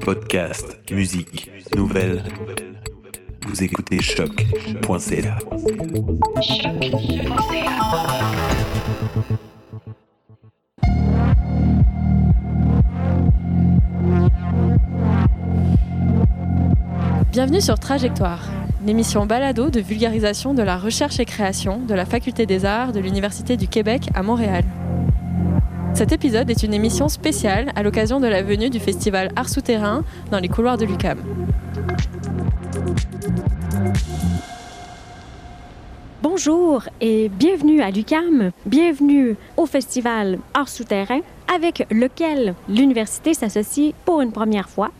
Podcast, musique, nouvelles. Vous écoutez choc.ca. Bienvenue sur Trajectoire, l'émission balado de vulgarisation de la recherche et création de la Faculté des Arts de l'Université du Québec à Montréal. Cet épisode est une émission spéciale à l'occasion de la venue du festival Art Souterrain dans les couloirs de l'UCAM. Bonjour et bienvenue à l'UCAM, bienvenue au festival Art Souterrain avec lequel l'université s'associe pour une première fois,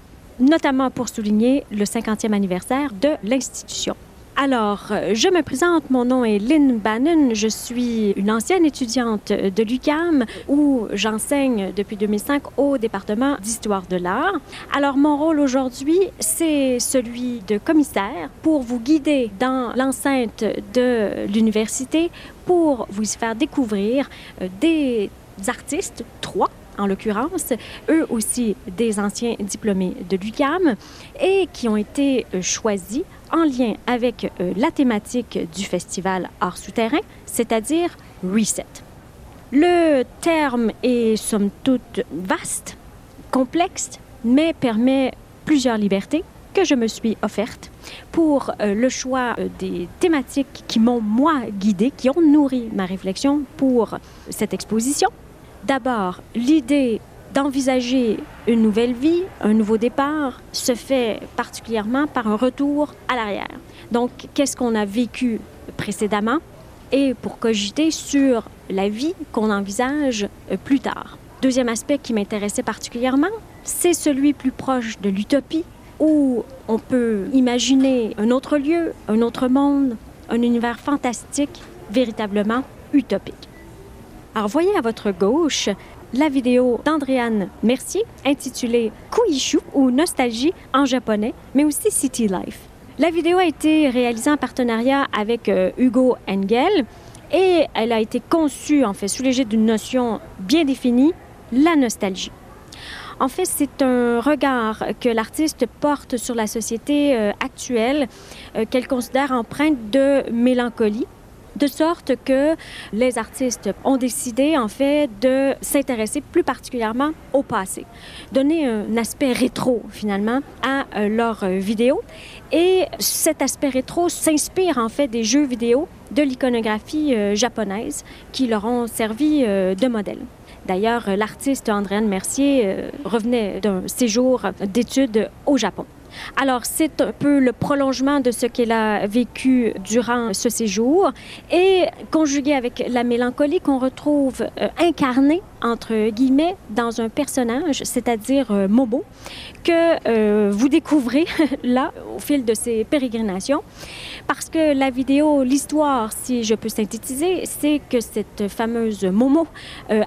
notamment pour souligner le 50e anniversaire de l'institution. Alors, je me présente, mon nom est Lynn Bannon, je suis une ancienne étudiante de l'UCAM où j'enseigne depuis 2005 au département d'histoire de l'art. Alors, mon rôle aujourd'hui, c'est celui de commissaire pour vous guider dans l'enceinte de l'université pour vous faire découvrir euh, des artistes, trois en l'occurrence, eux aussi des anciens diplômés de l'UCAM et qui ont été euh, choisis en lien avec euh, la thématique du festival Art souterrain, c'est-à-dire Reset. Le terme est somme toute vaste, complexe, mais permet plusieurs libertés que je me suis offertes pour euh, le choix des thématiques qui m'ont, moi, guidée, qui ont nourri ma réflexion pour cette exposition. D'abord, l'idée d'envisager une nouvelle vie, un nouveau départ, se fait particulièrement par un retour à l'arrière. Donc, qu'est-ce qu'on a vécu précédemment et pour cogiter sur la vie qu'on envisage euh, plus tard. Deuxième aspect qui m'intéressait particulièrement, c'est celui plus proche de l'utopie, où on peut imaginer un autre lieu, un autre monde, un univers fantastique, véritablement utopique. Alors, voyez à votre gauche la vidéo d'Andréane Mercier intitulée Kuishu ou Nostalgie en japonais, mais aussi City Life. La vidéo a été réalisée en partenariat avec euh, Hugo Engel et elle a été conçue en fait sous l'égide d'une notion bien définie, la nostalgie. En fait, c'est un regard que l'artiste porte sur la société euh, actuelle euh, qu'elle considère empreinte de mélancolie, de sorte que les artistes ont décidé en fait de s'intéresser plus particulièrement au passé, donner un aspect rétro finalement à euh, leurs vidéos. Et cet aspect rétro s'inspire en fait des jeux vidéo de l'iconographie euh, japonaise qui leur ont servi euh, de modèle. D'ailleurs, l'artiste Andréane Mercier revenait d'un séjour d'études au Japon. Alors, c'est un peu le prolongement de ce qu'elle a vécu durant ce séjour et conjugué avec la mélancolie qu'on retrouve euh, incarnée, entre guillemets, dans un personnage, c'est-à-dire euh, Momo, que euh, vous découvrez là au fil de ces pérégrinations. Parce que la vidéo, l'histoire, si je peux synthétiser, c'est que cette fameuse Momo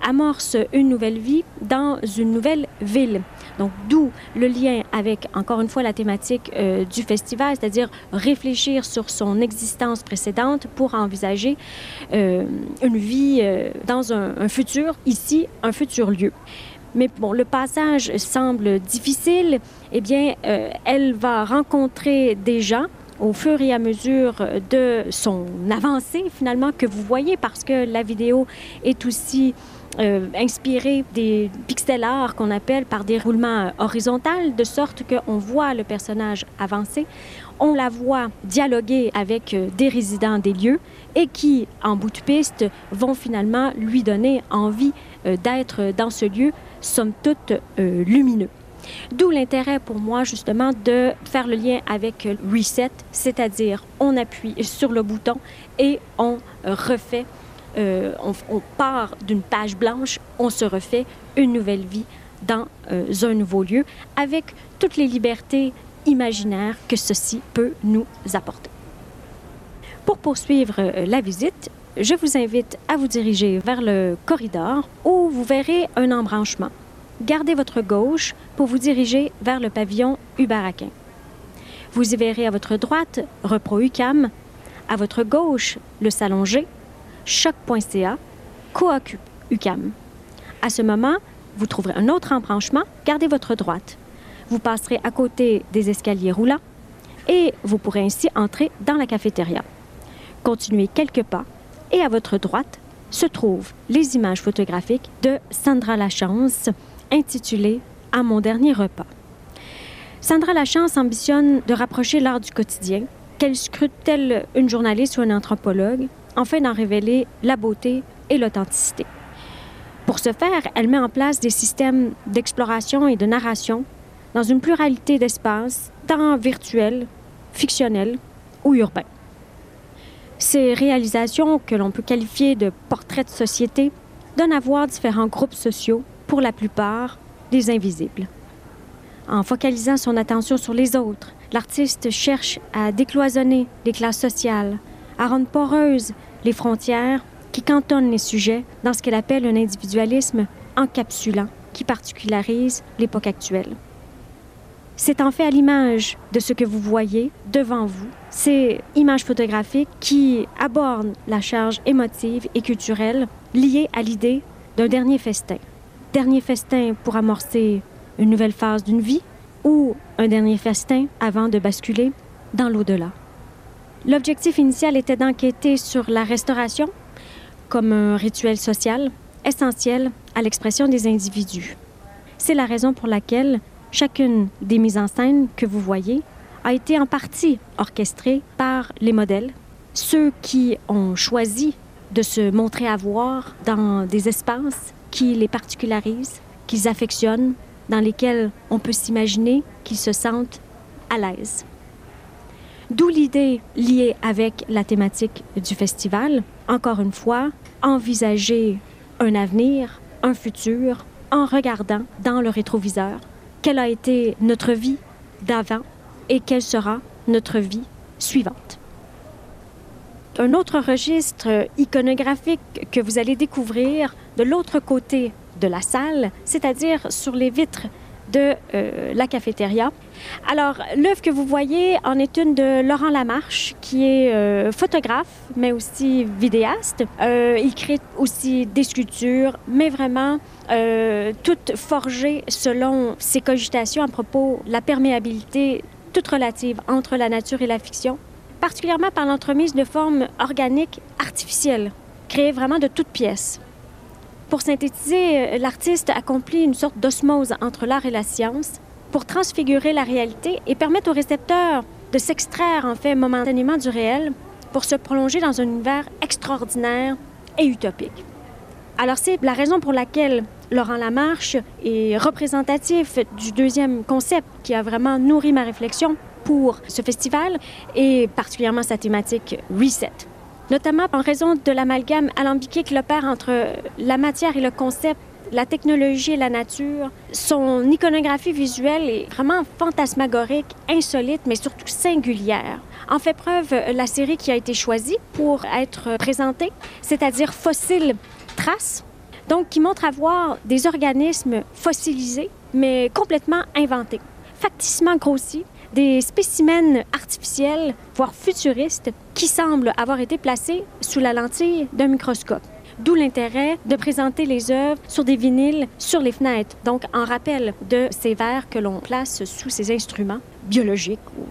amorce une nouvelle vie dans une nouvelle ville. Donc, d'où le lien avec, encore une fois, la thématique euh, du festival, c'est-à-dire réfléchir sur son existence précédente pour envisager euh, une vie euh, dans un, un, futur, ici, un futur lieu. Mais bon, le passage semble difficile. Eh bien, elle va rencontrer des gens au fur et à mesure de son avancée, finalement, que vous voyez, parce que la vidéo est aussi euh, inspiré des pixel art qu'on appelle par des roulements horizontaux, de sorte qu'on voit le personnage avancer, on la voit dialoguer avec euh, des résidents des lieux et qui, en bout de piste, vont finalement lui donner envie euh, d'être dans ce lieu, somme toute lumineux. D'où l'intérêt pour moi justement de faire le lien avec Reset, c'est-à-dire on appuie sur le bouton et on refait euh, on, part d'une page blanche, on se refait une nouvelle vie dans euh, un nouveau lieu avec toutes les libertés imaginaires que ceci peut nous apporter. Pour poursuivre euh, la visite, je vous invite à vous diriger vers le corridor où vous verrez un embranchement. Gardez votre gauche pour vous diriger vers le pavillon Ubaraquin. Vous y verrez à votre droite Repro UCAM, à votre gauche le salon G choc.ca, cooccupe UCAM. À ce moment, vous trouverez un autre embranchement, gardez votre droite. Vous passerez à côté des escaliers roulants et vous pourrez ainsi entrer dans la cafétéria. Continuez quelques pas et à votre droite se trouvent les images photographiques de Sandra Lachance intitulées À mon dernier repas. Sandra Lachance ambitionne de rapprocher l'art du quotidien, qu'elle scrute telle une journaliste ou un anthropologue, afin d'en révéler la beauté et l'authenticité. Pour ce faire, elle met en place des systèmes d'exploration et de narration dans une pluralité d'espaces, tant virtuels, fictionnels ou urbains. Ces réalisations, que l'on peut qualifier de portraits de société, donnent à voir différents groupes sociaux, pour la plupart des invisibles. En focalisant son attention sur les autres, l'artiste cherche à décloisonner les classes sociales, à rendre poreuses les frontières qui cantonnent les sujets dans ce qu'elle appelle un individualisme encapsulant qui particularise l'époque actuelle. C'est en fait à l'image de ce que vous voyez devant vous, ces images photographiques qui abordent la charge émotive et culturelle liée à l'idée d'un dernier festin. Dernier festin pour amorcer une nouvelle phase d'une vie ou un dernier festin avant de basculer dans l'au-delà. L'objectif initial était d'enquêter sur la restauration comme un rituel social essentiel à l'expression des individus. C'est la raison pour laquelle Chacune des mises en scène que vous voyez a été en partie orchestrée par les modèles, ceux qui ont choisi de se montrer à voir dans des espaces qui les particularisent, qu'ils affectionnent, dans lesquels on peut s'imaginer qu'ils se sentent à l'aise. D'où l'idée liée avec la thématique du festival, encore une fois, envisager un avenir, un futur, en regardant dans le rétroviseur quelle a été notre vie d'avant et quelle sera notre vie suivante. Un autre registre iconographique que vous allez découvrir de l'autre côté de la salle, c'est-à-dire sur les vitres de euh, la cafétéria. Alors, l'œuvre que vous voyez en est une de Laurent Lamarche, qui est euh, photographe, mais aussi vidéaste. Euh, il crée aussi des sculptures, mais vraiment toutes forgées selon ses cogitations à propos de la perméabilité toute relative entre la nature et la fiction, particulièrement par l'entremise de formes organiques artificielles, créées vraiment de toutes pièces. Pour synthétiser, euh, l'artiste accomplit une sorte d'osmose entre l'art et la science pour transfigurer la réalité et permettre au récepteur de s'extraire en fait momentanément du réel pour se prolonger dans un univers extraordinaire et utopique. Alors c'est la raison pour laquelle Laurent Lamarche est représentatif du deuxième concept qui a vraiment nourri ma réflexion pour ce festival et particulièrement sa thématique Reset notamment en raison de l'amalgame alambiqué qu'il opère entre la matière et le concept, la technologie et la nature. Son iconographie visuelle est vraiment fantasmagorique, insolite, mais surtout singulière. En fait preuve la série qui a été choisie pour être présentée, c'est-à-dire Fossiles Traces, donc qui montre à voir des organismes fossilisés, mais complètement inventés, facticement grossis, des spécimens artificiels, voire futuristes, qui semblent avoir été placés sous la lentille d'un microscope. D'où l'intérêt de présenter les œuvres sur des vinyles sur les fenêtres, donc en rappel de ces verres que l'on place sous ces instruments biologiques ou.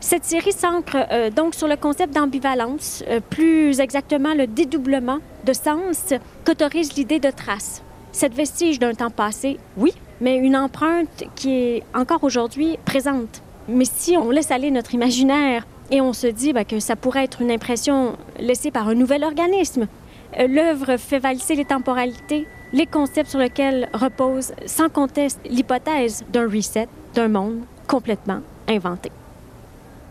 Cette série s'ancre euh, donc sur le concept d'ambivalence, euh, plus exactement le dédoublement de sens qu'autorise l'idée de trace. Cette vestige d'un temps passé, oui, mais une empreinte qui est encore aujourd'hui présente. Mais si on laisse aller notre imaginaire et on se dit ben, que ça pourrait être une impression laissée par un nouvel organisme, euh, l'œuvre fait valser les temporalités, les concepts sur lesquels repose sans conteste l'hypothèse d'un reset, d'un monde complètement inventé.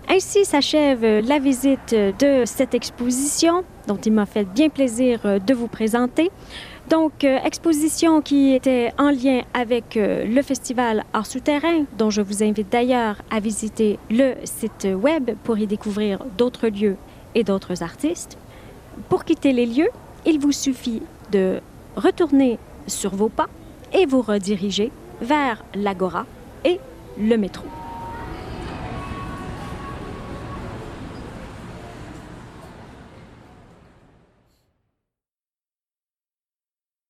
Ainsi s'achève la visite de cette exposition dont il m'a fait bien plaisir de vous présenter. Donc, euh, exposition qui était en lien avec euh, le festival Art souterrain, dont je vous invite d'ailleurs à visiter le site web pour y découvrir d'autres lieux et d'autres artistes. Pour quitter les lieux, il vous suffit de retourner sur vos pas et vous rediriger vers l'Agora et le métro.